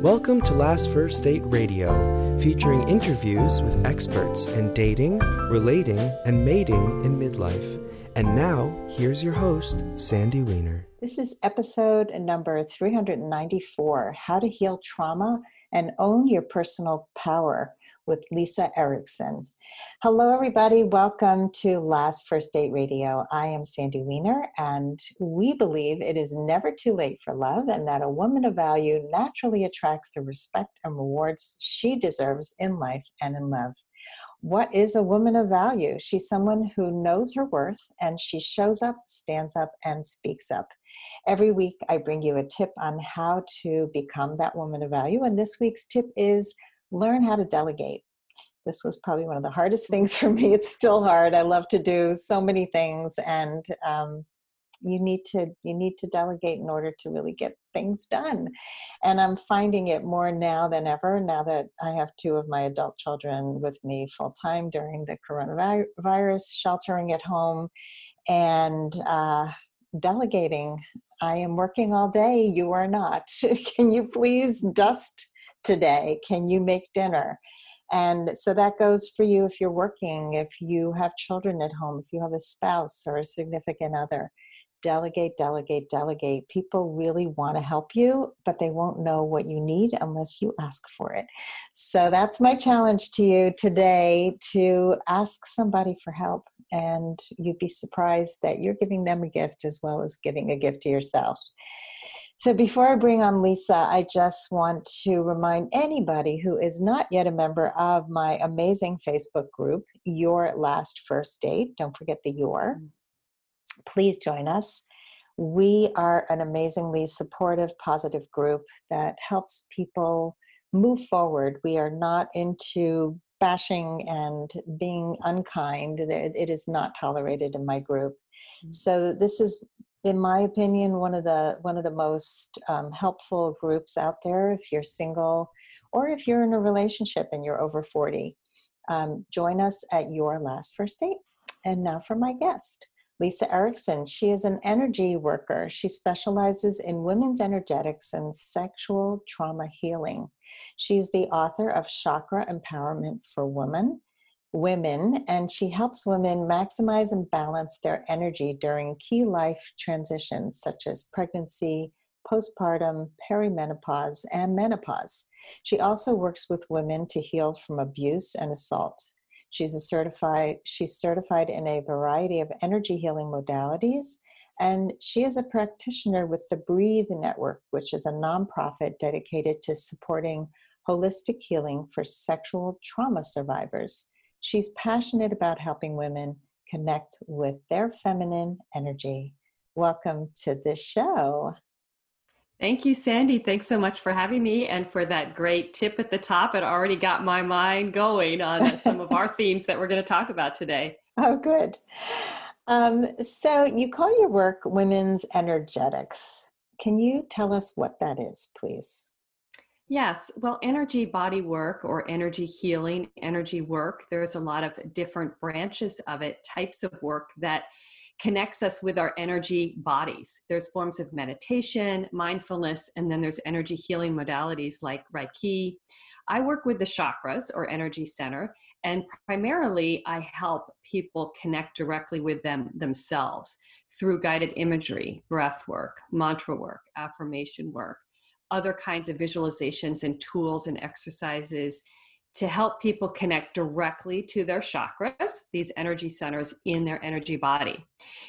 Welcome to Last First Date Radio, featuring interviews with experts in dating, relating, and mating in midlife. And now, here's your host, Sandy Weiner. This is episode number 394 How to Heal Trauma and Own Your Personal Power with Lisa Erickson. Hello, everybody. Welcome to Last First Date Radio. I am Sandy Weiner, and we believe it is never too late for love and that a woman of value naturally attracts the respect and rewards she deserves in life and in love. What is a woman of value? She's someone who knows her worth and she shows up, stands up, and speaks up. Every week, I bring you a tip on how to become that woman of value. And this week's tip is learn how to delegate this was probably one of the hardest things for me. It's still hard. I love to do so many things, and um, you need to you need to delegate in order to really get things done. And I'm finding it more now than ever. Now that I have two of my adult children with me full time during the coronavirus, sheltering at home, and uh, delegating. I am working all day. You are not. Can you please dust today? Can you make dinner? And so that goes for you if you're working, if you have children at home, if you have a spouse or a significant other. Delegate, delegate, delegate. People really want to help you, but they won't know what you need unless you ask for it. So that's my challenge to you today to ask somebody for help. And you'd be surprised that you're giving them a gift as well as giving a gift to yourself. So, before I bring on Lisa, I just want to remind anybody who is not yet a member of my amazing Facebook group, Your Last First Date. Don't forget the your. Mm. Please join us. We are an amazingly supportive, positive group that helps people move forward. We are not into bashing and being unkind. It is not tolerated in my group. Mm. So, this is in my opinion, one of the one of the most um, helpful groups out there. If you're single, or if you're in a relationship and you're over forty, um, join us at your last first date. And now for my guest, Lisa Erickson. She is an energy worker. She specializes in women's energetics and sexual trauma healing. She's the author of Chakra Empowerment for Women women, and she helps women maximize and balance their energy during key life transitions such as pregnancy, postpartum, perimenopause, and menopause. She also works with women to heal from abuse and assault. She's a certified she's certified in a variety of energy healing modalities and she is a practitioner with the Breathe Network, which is a nonprofit dedicated to supporting holistic healing for sexual trauma survivors. She's passionate about helping women connect with their feminine energy. Welcome to the show. Thank you, Sandy. Thanks so much for having me and for that great tip at the top. It already got my mind going on some of our themes that we're going to talk about today. Oh, good. Um, so, you call your work Women's Energetics. Can you tell us what that is, please? Yes, well, energy body work or energy healing, energy work, there's a lot of different branches of it, types of work that connects us with our energy bodies. There's forms of meditation, mindfulness, and then there's energy healing modalities like Reiki. I work with the chakras or energy center, and primarily I help people connect directly with them themselves through guided imagery, breath work, mantra work, affirmation work other kinds of visualizations and tools and exercises to help people connect directly to their chakras, these energy centers in their energy body.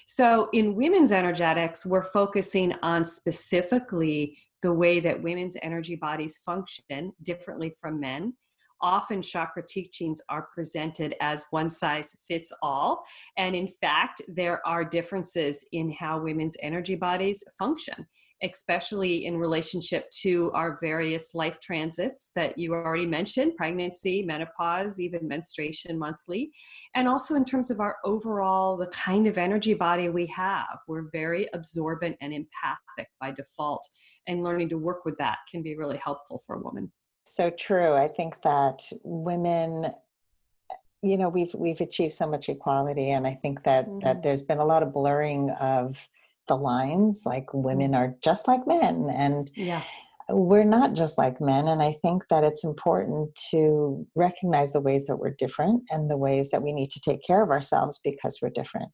So, in women's energetics, we're focusing on specifically the way that women's energy bodies function differently from men. Often, chakra teachings are presented as one size fits all. And in fact, there are differences in how women's energy bodies function especially in relationship to our various life transits that you already mentioned pregnancy, menopause, even menstruation monthly, and also in terms of our overall, the kind of energy body we have. We're very absorbent and empathic by default, and learning to work with that can be really helpful for a woman. So true. I think that women you know we've we've achieved so much equality and i think that mm-hmm. that there's been a lot of blurring of the lines like women are just like men and yeah we're not just like men. And I think that it's important to recognize the ways that we're different and the ways that we need to take care of ourselves because we're different.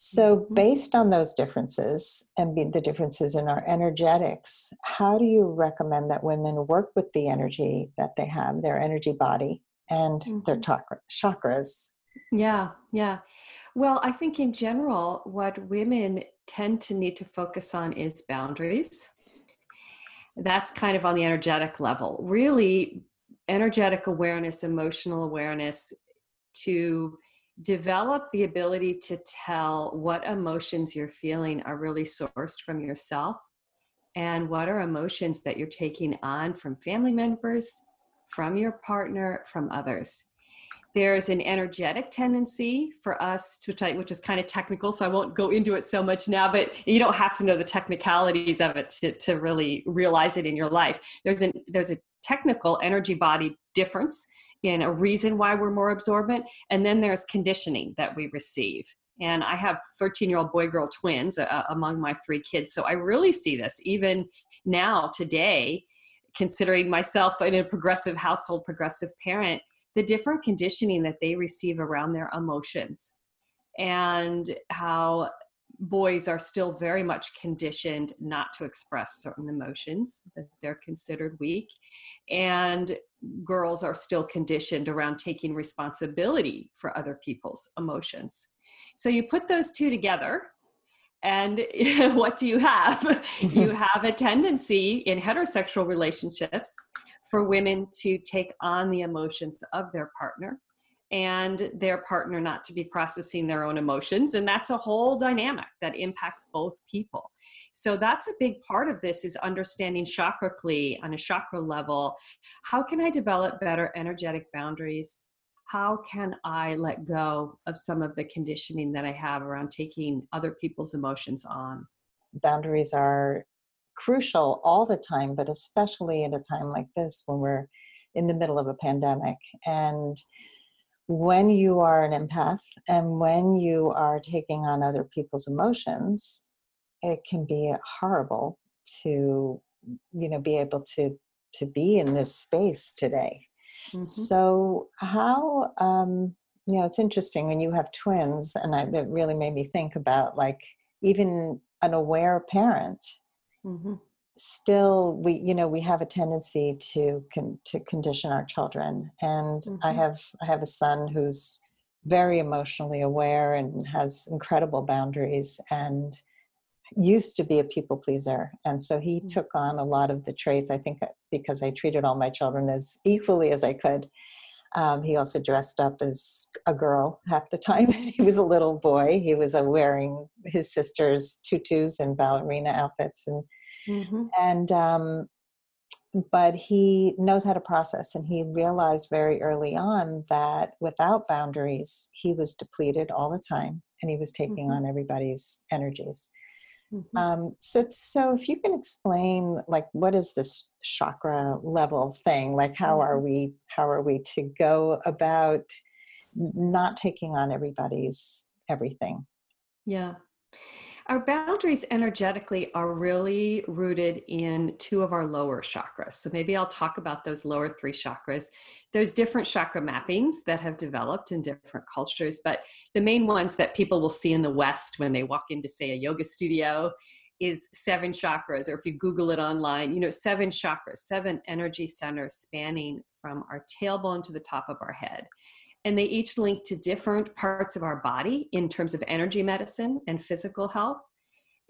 So, mm-hmm. based on those differences and the differences in our energetics, how do you recommend that women work with the energy that they have, their energy body, and mm-hmm. their chakra, chakras? Yeah, yeah. Well, I think in general, what women tend to need to focus on is boundaries. That's kind of on the energetic level. Really, energetic awareness, emotional awareness to develop the ability to tell what emotions you're feeling are really sourced from yourself and what are emotions that you're taking on from family members, from your partner, from others. There's an energetic tendency for us, which, I, which is kind of technical, so I won't go into it so much now, but you don't have to know the technicalities of it to, to really realize it in your life. There's, an, there's a technical energy body difference in a reason why we're more absorbent. And then there's conditioning that we receive. And I have 13 year old boy girl twins uh, among my three kids. So I really see this even now, today, considering myself in a progressive household, progressive parent, the different conditioning that they receive around their emotions and how boys are still very much conditioned not to express certain emotions that they're considered weak and girls are still conditioned around taking responsibility for other people's emotions. So you put those two together and what do you have? You have a tendency in heterosexual relationships for women to take on the emotions of their partner and their partner not to be processing their own emotions and that's a whole dynamic that impacts both people. So that's a big part of this is understanding chakrically on a chakra level how can i develop better energetic boundaries? How can i let go of some of the conditioning that i have around taking other people's emotions on? Boundaries are crucial all the time but especially at a time like this when we're in the middle of a pandemic. And when you are an empath and when you are taking on other people's emotions, it can be horrible to, you know, be able to to be in this space today. Mm-hmm. So how um, you know it's interesting when you have twins, and I, that really made me think about like even an aware parent. Mm-hmm still we you know we have a tendency to con- to condition our children and mm-hmm. i have i have a son who's very emotionally aware and has incredible boundaries and used to be a people pleaser and so he mm-hmm. took on a lot of the traits i think because i treated all my children as equally as i could um, he also dressed up as a girl half the time he was a little boy he was uh, wearing his sister's tutus and ballerina outfits and Mm-hmm. And, um, but he knows how to process, and he realized very early on that without boundaries, he was depleted all the time and he was taking mm-hmm. on everybody's energies. Mm-hmm. Um, so, so if you can explain, like, what is this chakra level thing? Like, how are mm-hmm. we? How are we to go about not taking on everybody's everything? Yeah. Our boundaries energetically are really rooted in two of our lower chakras. So maybe I'll talk about those lower three chakras. There's different chakra mappings that have developed in different cultures, but the main ones that people will see in the West when they walk into, say, a yoga studio is seven chakras, or if you Google it online, you know, seven chakras, seven energy centers spanning from our tailbone to the top of our head and they each link to different parts of our body in terms of energy medicine and physical health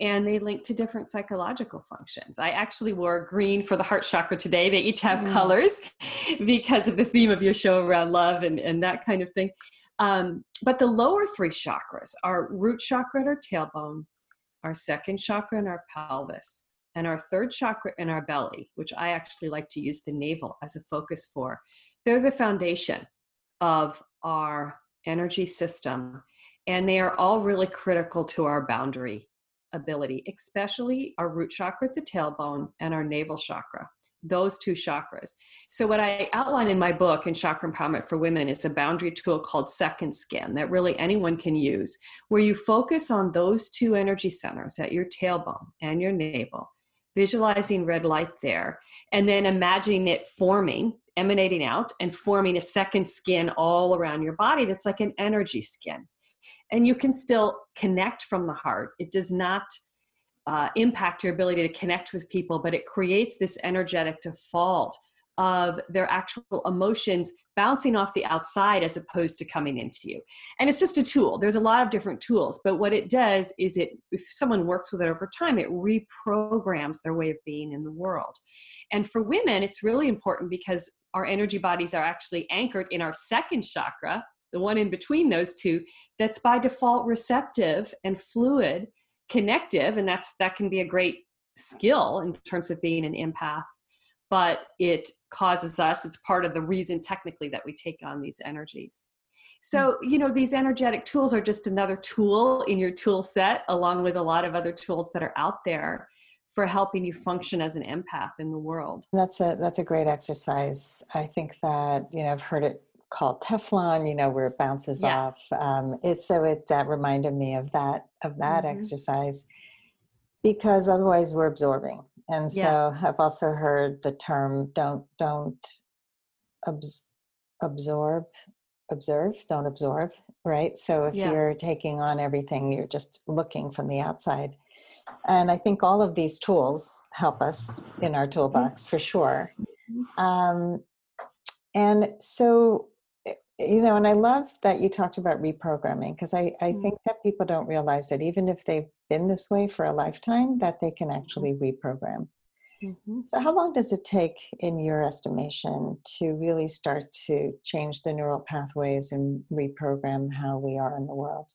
and they link to different psychological functions. I actually wore green for the heart chakra today. They each have mm. colors because of the theme of your show around love and, and that kind of thing. Um, but the lower three chakras are root chakra in our tailbone, our second chakra in our pelvis, and our third chakra in our belly, which I actually like to use the navel as a focus for. They're the foundation of our energy system, and they are all really critical to our boundary ability, especially our root chakra at the tailbone and our navel chakra, those two chakras. So, what I outline in my book in Chakra Empowerment for Women is a boundary tool called Second Skin that really anyone can use, where you focus on those two energy centers at your tailbone and your navel visualizing red light there, and then imagining it forming, emanating out, and forming a second skin all around your body that's like an energy skin. And you can still connect from the heart. It does not uh, impact your ability to connect with people, but it creates this energetic default of their actual emotions bouncing off the outside as opposed to coming into you. And it's just a tool. There's a lot of different tools, but what it does is it if someone works with it over time, it reprograms their way of being in the world. And for women, it's really important because our energy bodies are actually anchored in our second chakra, the one in between those two, that's by default receptive and fluid, connective, and that's that can be a great skill in terms of being an empath but it causes us, it's part of the reason technically that we take on these energies. So, hmm. you know, these energetic tools are just another tool in your tool set, along with a lot of other tools that are out there for helping you function as an empath in the world. That's a that's a great exercise. I think that, you know, I've heard it called Teflon, you know, where it bounces yeah. off. Um, it's so it that reminded me of that of that mm-hmm. exercise because otherwise we're absorbing and so yeah. i've also heard the term don't don't abs- absorb observe don't absorb right so if yeah. you're taking on everything you're just looking from the outside and i think all of these tools help us in our toolbox for sure mm-hmm. um, and so you know and i love that you talked about reprogramming because I, I mm-hmm. think that people don't realize that even if they've been this way for a lifetime that they can actually reprogram mm-hmm. so how long does it take in your estimation to really start to change the neural pathways and reprogram how we are in the world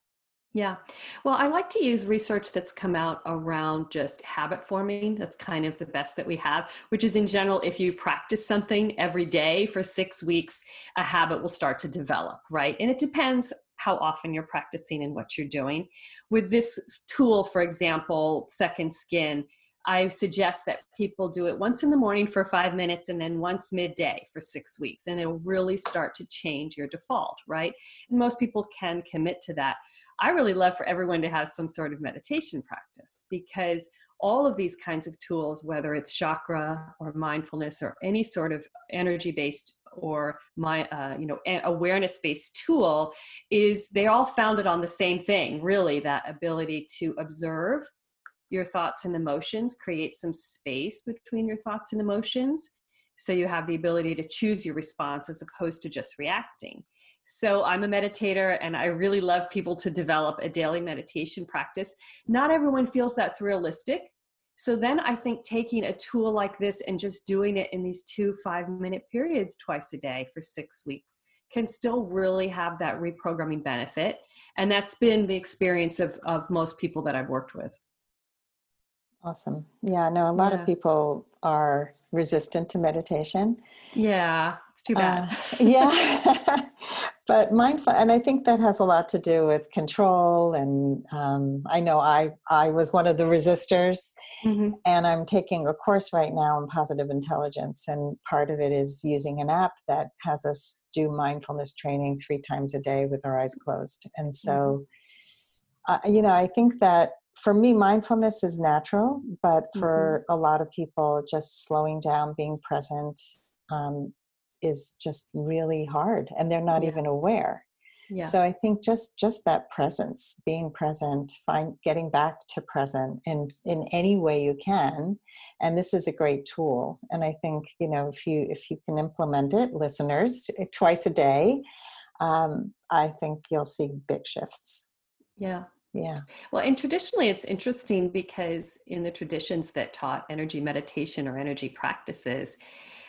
yeah. Well, I like to use research that's come out around just habit forming. That's kind of the best that we have, which is in general, if you practice something every day for six weeks, a habit will start to develop, right? And it depends how often you're practicing and what you're doing. With this tool, for example, Second Skin, I suggest that people do it once in the morning for five minutes and then once midday for six weeks. And it'll really start to change your default, right? And most people can commit to that. I really love for everyone to have some sort of meditation practice because all of these kinds of tools, whether it's chakra or mindfulness or any sort of energy based or my uh, you know awareness based tool is they're all founded on the same thing really that ability to observe your thoughts and emotions create some space between your thoughts and emotions so you have the ability to choose your response as opposed to just reacting so I'm a meditator and I really love people to develop a daily meditation practice. Not everyone feels that's realistic. So then I think taking a tool like this and just doing it in these two five minute periods twice a day for six weeks can still really have that reprogramming benefit. And that's been the experience of, of most people that I've worked with. Awesome. Yeah, no, a lot yeah. of people are resistant to meditation. Yeah, it's too bad. Uh, yeah. but mindful and i think that has a lot to do with control and um, i know i i was one of the resistors mm-hmm. and i'm taking a course right now in positive intelligence and part of it is using an app that has us do mindfulness training three times a day with our eyes closed and so mm-hmm. uh, you know i think that for me mindfulness is natural but for mm-hmm. a lot of people just slowing down being present um, is just really hard and they're not yeah. even aware yeah. so i think just just that presence being present find getting back to present and in any way you can and this is a great tool and i think you know if you if you can implement it listeners twice a day um, i think you'll see big shifts yeah yeah. Well, and traditionally, it's interesting because in the traditions that taught energy meditation or energy practices,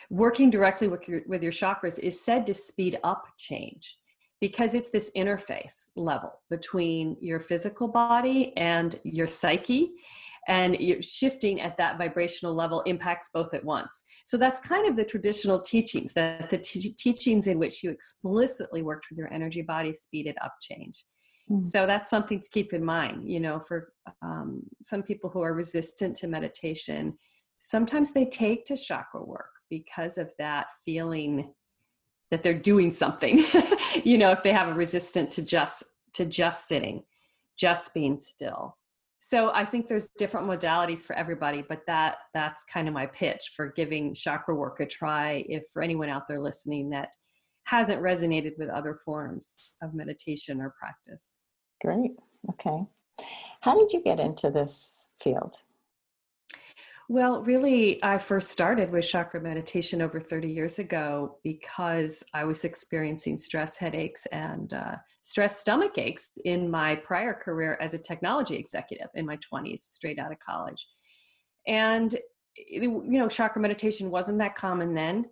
working directly with your, with your chakras is said to speed up change because it's this interface level between your physical body and your psyche and you're shifting at that vibrational level impacts both at once. So that's kind of the traditional teachings that the t- teachings in which you explicitly worked with your energy body speeded up change. Mm. so that's something to keep in mind you know for um, some people who are resistant to meditation sometimes they take to chakra work because of that feeling that they're doing something you know if they have a resistance to just to just sitting just being still. So i think there's different modalities for everybody but that that's kind of my pitch for giving chakra work a try if for anyone out there listening that hasn't resonated with other forms of meditation or practice. Great. Okay. How did you get into this field well, really, I first started with chakra meditation over 30 years ago because I was experiencing stress headaches and uh, stress stomach aches in my prior career as a technology executive in my 20s, straight out of college. And, you know, chakra meditation wasn't that common then,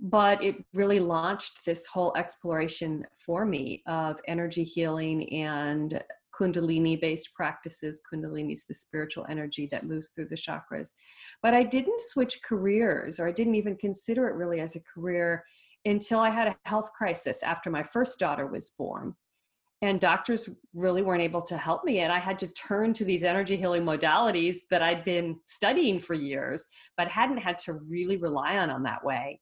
but it really launched this whole exploration for me of energy healing and kundalini based practices. Kundalini is the spiritual energy that moves through the chakras. But i didn't switch careers or i didn't even consider it really as a career until i had a health crisis after my first daughter was born. And doctors really weren't able to help me and i had to turn to these energy healing modalities that i'd been studying for years but hadn't had to really rely on on that way.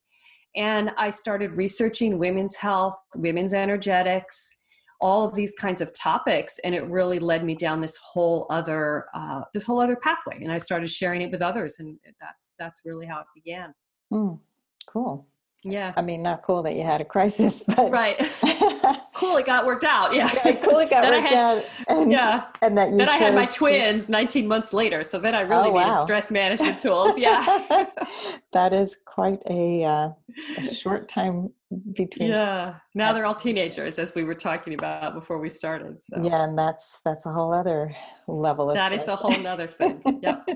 And i started researching women's health women's energetics all of these kinds of topics and it really led me down this whole other uh, this whole other pathway and i started sharing it with others and that's that's really how it began. Mm, cool. Yeah. I mean not cool that you had a crisis but right cool it got worked out yeah, yeah cool it got worked had, out and, yeah. and that you then i had my twins to... 19 months later so then i really oh, wow. needed stress management tools yeah. That is quite a, uh, a short time between yeah now they're all teenagers as we were talking about before we started so. Yeah and that's that's a whole other level of that stress. is a whole other thing yep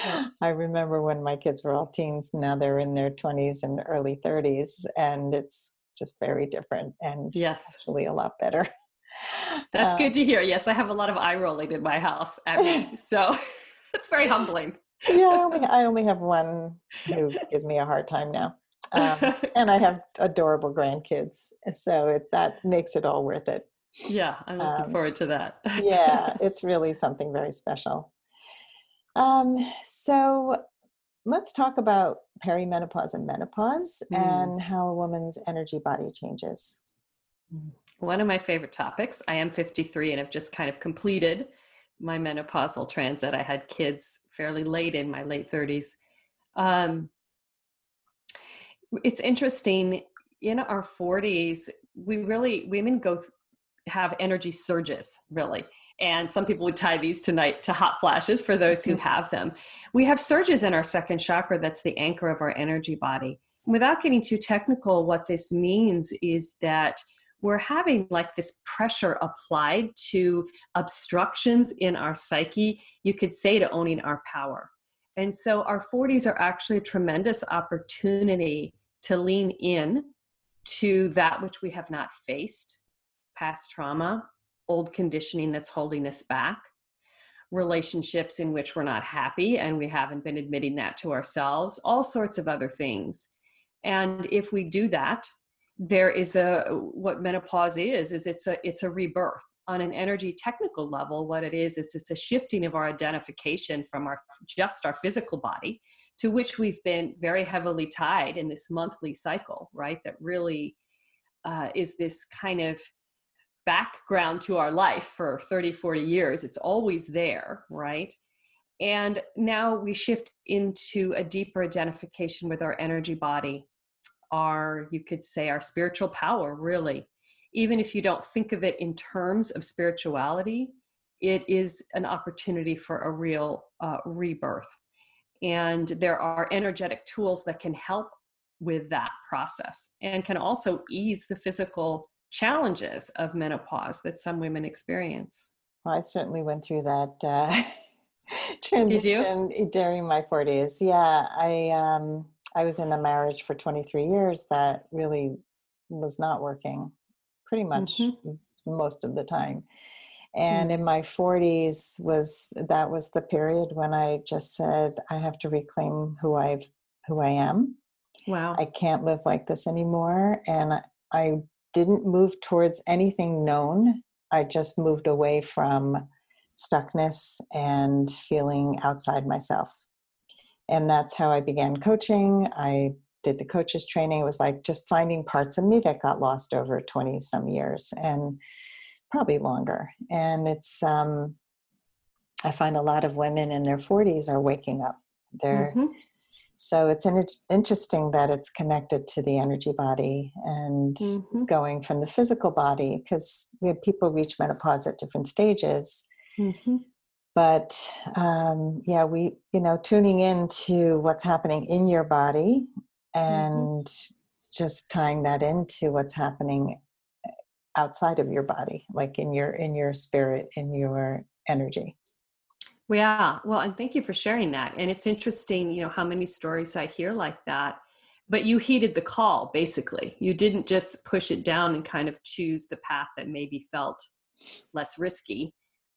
I remember when my kids were all teens, now they're in their 20s and early 30s, and it's just very different and yes. actually a lot better. That's uh, good to hear. Yes, I have a lot of eye rolling in my house. So it's very humbling. yeah, I only, I only have one who gives me a hard time now. Um, and I have adorable grandkids. So it, that makes it all worth it. Yeah, I'm looking um, forward to that. yeah, it's really something very special. Um, so let's talk about perimenopause and menopause mm. and how a woman's energy body changes. One of my favorite topics. I am 53 and have just kind of completed my menopausal transit. I had kids fairly late in my late 30s. Um, it's interesting in our 40s, we really, women go have energy surges, really and some people would tie these tonight to hot flashes for those who have them. We have surges in our second chakra, that's the anchor of our energy body. Without getting too technical, what this means is that we're having like this pressure applied to obstructions in our psyche, you could say to owning our power. And so our 40s are actually a tremendous opportunity to lean in to that which we have not faced, past trauma, old conditioning that's holding us back, relationships in which we're not happy and we haven't been admitting that to ourselves, all sorts of other things. And if we do that, there is a what menopause is is it's a it's a rebirth on an energy technical level what it is is it's a shifting of our identification from our just our physical body to which we've been very heavily tied in this monthly cycle right that really uh, is this kind of background to our life for 30 40 years. It's always there right? And now we shift into a deeper identification with our energy body our you could say our spiritual power really. Even if you don't think of it in terms of spirituality it is an opportunity for a real uh, rebirth. And there are energetic tools that can help with that process and can also ease the physical challenges of menopause that some women experience. Well, I certainly went through that uh, transition during my 40s. Yeah, I um, I was in a marriage for 23 years that really was not working pretty much mm-hmm. most of the time. And mm-hmm. in my 40s was that was the period when I just said I have to reclaim who I've who I am. Wow. I can't live like this anymore and I didn't move towards anything known. I just moved away from stuckness and feeling outside myself. And that's how I began coaching. I did the coaches training. It was like just finding parts of me that got lost over 20 some years and probably longer. And it's, um, I find a lot of women in their 40s are waking up. They're mm-hmm. So it's an, interesting that it's connected to the energy body and mm-hmm. going from the physical body because we have people reach menopause at different stages. Mm-hmm. But um, yeah, we you know tuning into what's happening in your body mm-hmm. and just tying that into what's happening outside of your body like in your in your spirit in your energy yeah well and thank you for sharing that and it's interesting you know how many stories i hear like that but you heeded the call basically you didn't just push it down and kind of choose the path that maybe felt less risky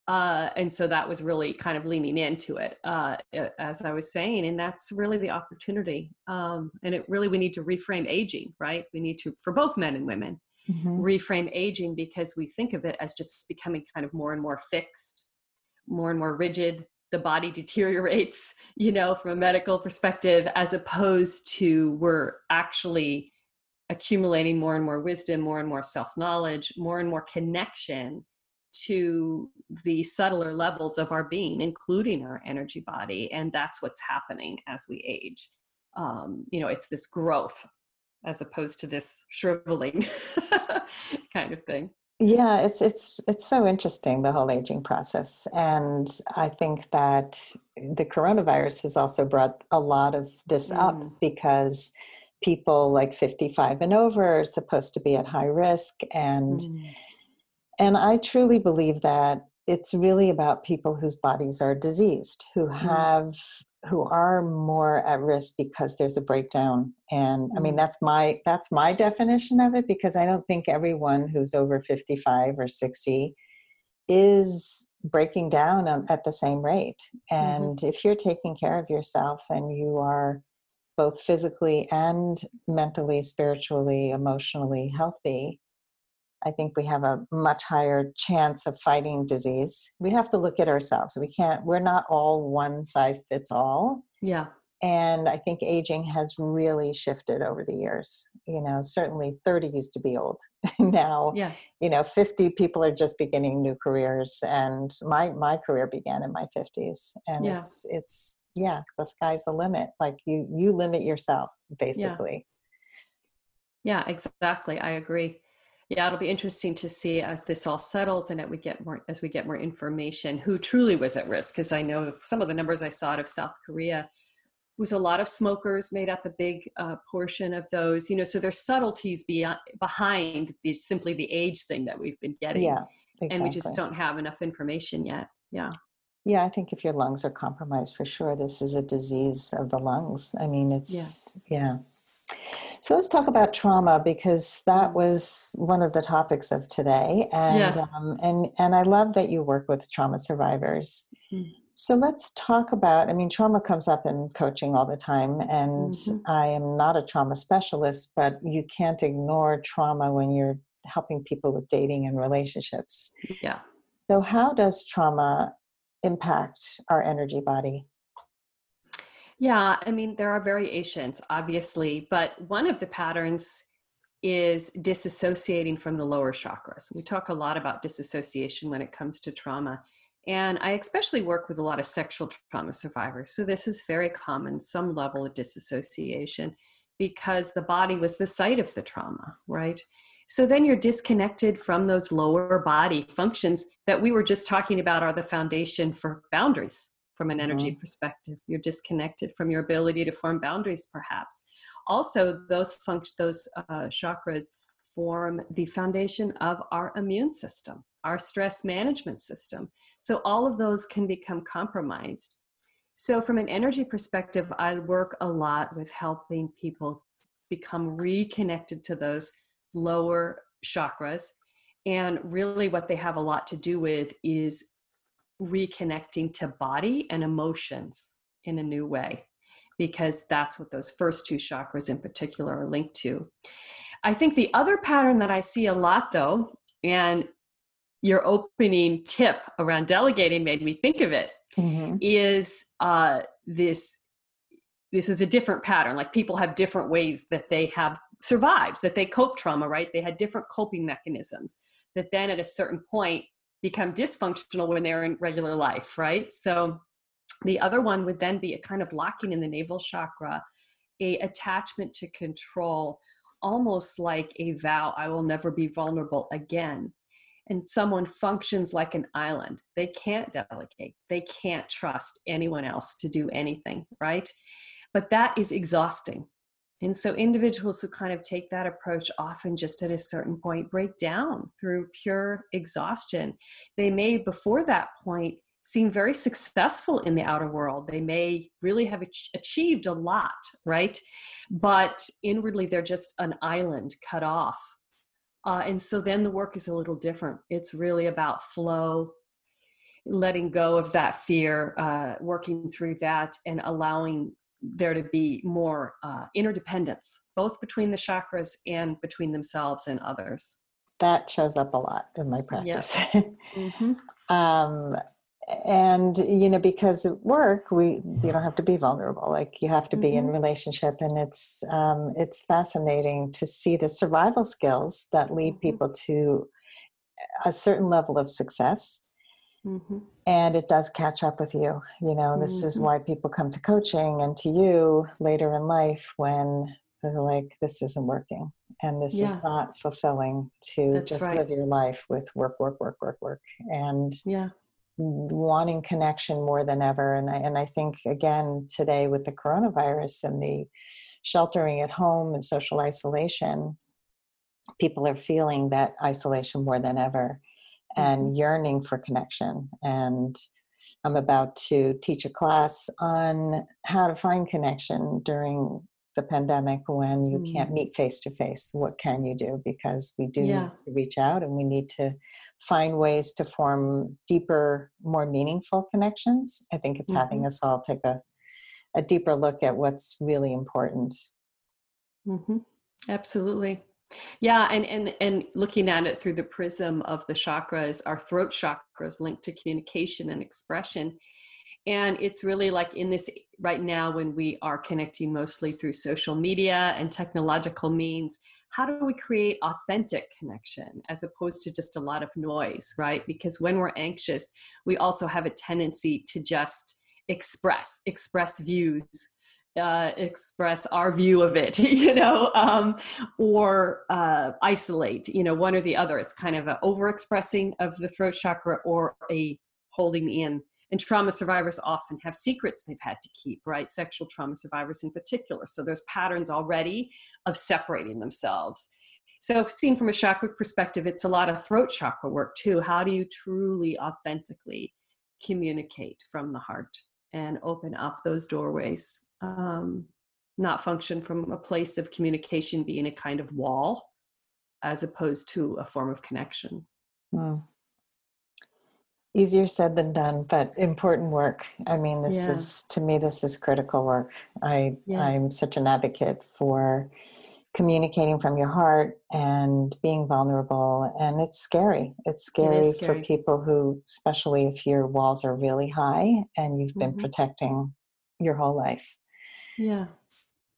uh, and so that was really kind of leaning into it uh, as i was saying and that's really the opportunity um, and it really we need to reframe aging right we need to for both men and women mm-hmm. reframe aging because we think of it as just becoming kind of more and more fixed, more and more rigid. The body deteriorates, you know, from a medical perspective, as opposed to we're actually accumulating more and more wisdom, more and more self knowledge, more and more connection to the subtler levels of our being, including our energy body. And that's what's happening as we age. Um, you know, it's this growth as opposed to this shriveling kind of thing yeah it's it's it's so interesting the whole aging process and i think that the coronavirus has also brought a lot of this mm. up because people like 55 and over are supposed to be at high risk and mm. and i truly believe that it's really about people whose bodies are diseased who mm. have who are more at risk because there's a breakdown and i mean mm. that's my that's my definition of it because i don't think everyone who's over 55 or 60 is breaking down at the same rate mm-hmm. and mm-hmm. if you're taking care of yourself and you are both physically and mentally spiritually emotionally healthy I think we have a much higher chance of fighting disease. We have to look at ourselves. We can't, we're not all one size fits all. Yeah. And I think aging has really shifted over the years. You know, certainly 30 used to be old. now, yeah. you know, 50 people are just beginning new careers. And my, my career began in my 50s. And yeah. it's, it's, yeah, the sky's the limit. Like you, you limit yourself basically. Yeah, yeah exactly. I agree yeah it'll be interesting to see as this all settles and that we get more as we get more information who truly was at risk because i know some of the numbers i saw out of south korea was a lot of smokers made up a big uh, portion of those you know so there's subtleties beyond behind the, simply the age thing that we've been getting yeah exactly. and we just don't have enough information yet yeah yeah i think if your lungs are compromised for sure this is a disease of the lungs i mean it's yeah, yeah. So let's talk about trauma because that was one of the topics of today, and yeah. um, and and I love that you work with trauma survivors. Mm-hmm. So let's talk about. I mean, trauma comes up in coaching all the time, and mm-hmm. I am not a trauma specialist, but you can't ignore trauma when you're helping people with dating and relationships. Yeah. So how does trauma impact our energy body? Yeah, I mean, there are variations, obviously, but one of the patterns is disassociating from the lower chakras. We talk a lot about disassociation when it comes to trauma. And I especially work with a lot of sexual trauma survivors. So this is very common, some level of disassociation, because the body was the site of the trauma, right? So then you're disconnected from those lower body functions that we were just talking about are the foundation for boundaries from an energy mm-hmm. perspective. You're disconnected from your ability to form boundaries, perhaps. Also, those function, those uh, chakras form the foundation of our immune system, our stress management system. So all of those can become compromised. So, from an energy perspective, I work a lot with helping people become reconnected to those lower chakras. And really, what they have a lot to do with is reconnecting to body and emotions in a new way because that's what those first two chakras in particular are linked to. I think the other pattern that I see a lot though, and your opening tip around delegating made me think of it, mm-hmm. is uh, this this is a different pattern like people have different ways that they have survived that they cope trauma right they had different coping mechanisms that then at a certain point become dysfunctional when they're in regular life, right? So the other one would then be a kind of locking in the navel chakra, a attachment to control, almost like a vow, I will never be vulnerable again. And someone functions like an island. They can't delegate. They can't trust anyone else to do anything, right? But that is exhausting. And so individuals who kind of take that approach often just at a certain point break down through pure exhaustion. They may, before that point, seem very successful in the outer world. They may really have achieved a lot, right? But inwardly, they're just an island cut off. Uh, and so then the work is a little different. It's really about flow, letting go of that fear, uh, working through that, and allowing there to be more uh, interdependence, both between the chakras and between themselves and others. That shows up a lot in my practice. mm-hmm. um, and you know because at work we you don't have to be vulnerable like you have to be mm-hmm. in relationship and it's um, it's fascinating to see the survival skills that lead mm-hmm. people to a certain level of success mm-hmm. and it does catch up with you you know this is mm-hmm. why people come to coaching and to you later in life when they're like this isn't working and this yeah. is not fulfilling to That's just right. live your life with work work work work work and yeah wanting connection more than ever. And I, and I think, again, today with the coronavirus and the sheltering at home and social isolation, people are feeling that isolation more than ever and mm-hmm. yearning for connection. And I'm about to teach a class on how to find connection during the pandemic when you mm. can't meet face to face. What can you do? Because we do yeah. need to reach out and we need to find ways to form deeper, more meaningful connections. I think it's mm-hmm. having us all take a, a deeper look at what's really important. Mm-hmm. Absolutely. Yeah, and and and looking at it through the prism of the chakras, our throat chakras linked to communication and expression. And it's really like in this right now when we are connecting mostly through social media and technological means, how do we create authentic connection as opposed to just a lot of noise, right? Because when we're anxious, we also have a tendency to just express, express views, uh, express our view of it, you know, um, or uh, isolate, you know, one or the other. It's kind of an overexpressing of the throat chakra or a holding in. And trauma survivors often have secrets they've had to keep right? Sexual trauma survivors in particular. So there's patterns already of separating themselves. So seen from a chakra perspective it's a lot of throat chakra work too. How do you truly authentically communicate from the heart and open up those doorways um, not function from a place of communication being a kind of wall as opposed to a form of connection mm easier said than done but important work i mean this yeah. is to me this is critical work i yeah. i'm such an advocate for communicating from your heart and being vulnerable and it's scary it's scary, it scary. for people who especially if your walls are really high and you've been mm-hmm. protecting your whole life yeah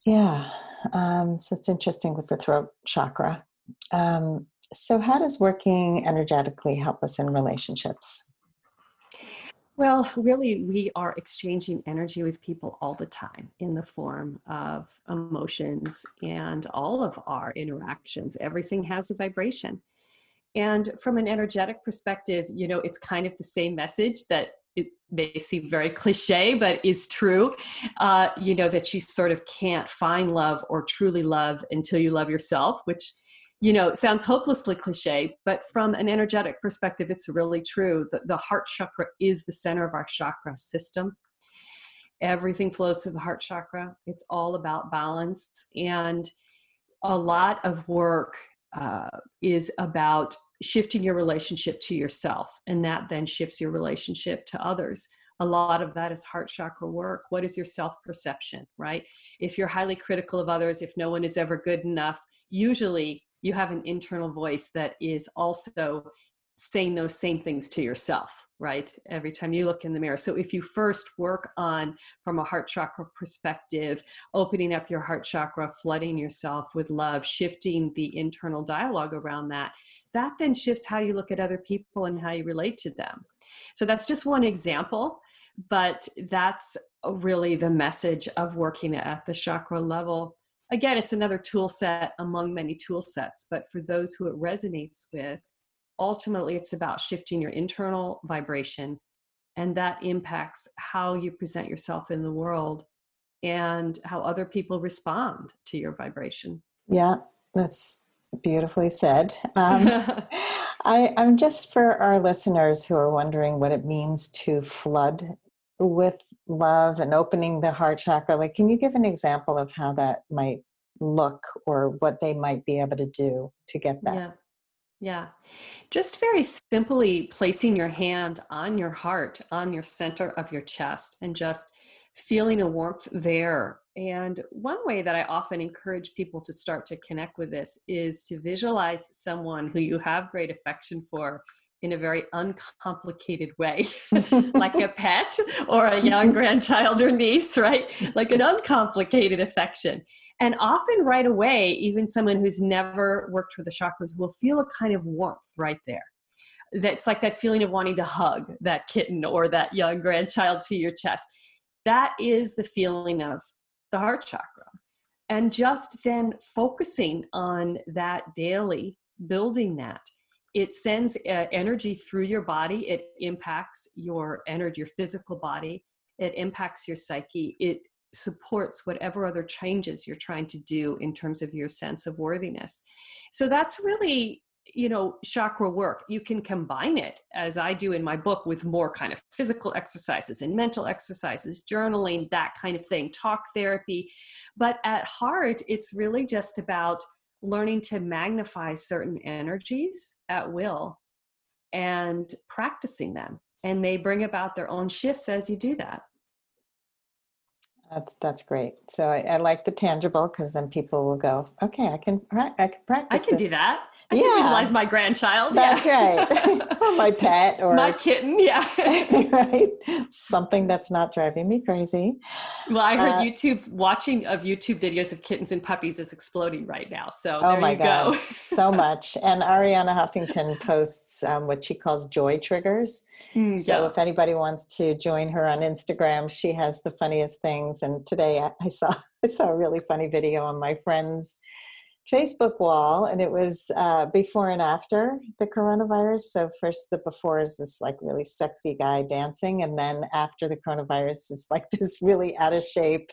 yeah um, so it's interesting with the throat chakra um, so how does working energetically help us in relationships well, really, we are exchanging energy with people all the time in the form of emotions and all of our interactions. Everything has a vibration. And from an energetic perspective, you know, it's kind of the same message that it may seem very cliche, but is true. Uh, you know, that you sort of can't find love or truly love until you love yourself, which you know, sounds hopelessly cliche, but from an energetic perspective, it's really true. The, the heart chakra is the center of our chakra system. Everything flows through the heart chakra. It's all about balance. And a lot of work uh, is about shifting your relationship to yourself, and that then shifts your relationship to others. A lot of that is heart chakra work. What is your self perception, right? If you're highly critical of others, if no one is ever good enough, usually you have an internal voice that is also saying those same things to yourself right? Every time you look in the mirror. So if you first work on, from a heart chakra perspective, opening up your heart chakra, flooding yourself with love, shifting the internal dialogue around that, that then shifts how you look at other people and how you relate to them. So that's just one example, but that's really the message of working at the chakra level. Again, it's another tool set among many tool sets, but for those who it resonates with, ultimately it's about shifting your internal vibration and that impacts how you present yourself in the world and how other people respond to your vibration. Yeah that's beautifully said. Um, I, i'm just for our listeners who are wondering what it means to flood with love and opening the heart chakra like can you give an example of how that might look or what they might be able to do to get that? Yeah yeah. Just very simply placing your hand on your heart, on your center of your chest, and just feeling a warmth there. And one way that I often encourage people to start to connect with this is to visualize someone who you have great affection for in a very uncomplicated way, like a pet or a young grandchild or niece, right? Like an uncomplicated affection. And often, right away, even someone who's never worked with the chakras will feel a kind of warmth right there. That's like that feeling of wanting to hug that kitten or that young grandchild to your chest. That is the feeling of the heart chakra. And just then focusing on that daily, building that, it sends uh, energy through your body. It impacts your energy, your physical body. It impacts your psyche. It supports whatever other changes you're trying to do in terms of your sense of worthiness. So that's really you know chakra work you can combine it as i do in my book with more kind of physical exercises and mental exercises journaling that kind of thing talk therapy but at heart it's really just about learning to magnify certain energies at will and practicing them and they bring about their own shifts as you do that that's that's great. So I, I like the tangible because then people will go, okay, I can I can practice. I can this. do that. I yeah. can visualize my grandchild. That's yeah. right. or my pet or my kitten. Yeah. right. Something that's not driving me crazy. Well, I heard uh, YouTube watching of YouTube videos of kittens and puppies is exploding right now. So oh my God. Go. so much. And Arianna Huffington posts um, what she calls joy triggers. Mm, so yeah. if anybody wants to join her on Instagram, she has the funniest things. And today I, I saw I saw a really funny video on my friend's Facebook wall, and it was uh, before and after the coronavirus. So first, the before is this like really sexy guy dancing, and then after the coronavirus is like this really out of shape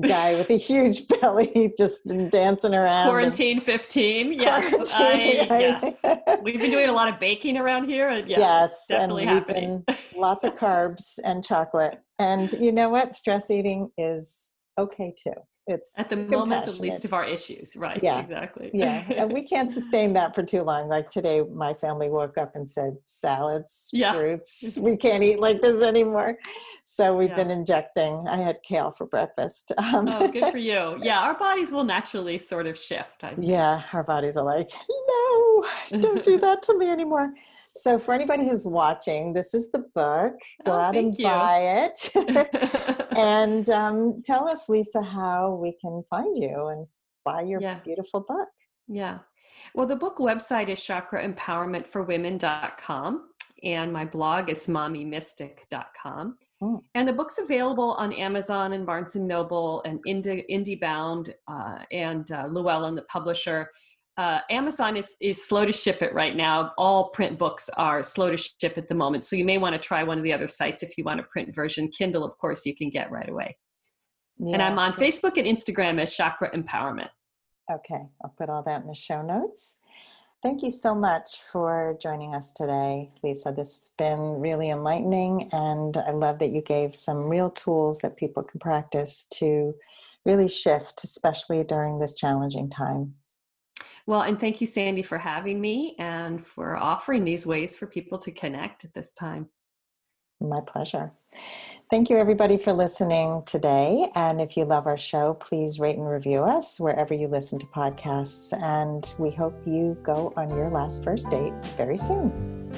guy with a huge belly just dancing around. Quarantine fifteen, yes, I, yes. We've been doing a lot of baking around here, and yeah, yes, definitely and happening. lots of carbs and chocolate, and you know what? Stress eating is okay too it's at the moment the least of our issues right yeah. exactly. Yeah and we can't sustain that for too long like today my family woke up and said salads yeah. fruits we can't eat like this anymore. So we've yeah. been injecting i had kale for breakfast um, oh good for you. Yeah our bodies will naturally sort of shift yeah our bodies are like no don't do that to me anymore so, for anybody who's watching, this is the book. Go oh, out and you. buy it. and um, tell us, Lisa, how we can find you and buy your yeah. beautiful book. Yeah. Well, the book website is chakraempowermentforwomen.com, and my blog is mommymystic.com. Mm. And the book's available on Amazon and Barnes and Noble and Indie, IndieBound uh, and uh, Llewellyn, the publisher uh, Amazon is, is slow to ship it right now. All print books are slow to ship at the moment. So you may want to try one of the other sites if you want a print version. Kindle, of course, you can get right away. Yeah. And I'm on Facebook and Instagram as Chakra Empowerment. Okay, I'll put all that in the show notes. Thank you so much for joining us today, Lisa. This has been really enlightening, and I love that you gave some real tools that people can practice to really shift, especially during this challenging time. Well, and thank you, Sandy, for having me and for offering these ways for people to connect at this time. My pleasure. Thank you, everybody, for listening today. And if you love our show, please rate and review us wherever you listen to podcasts. And we hope you go on your last first date very soon.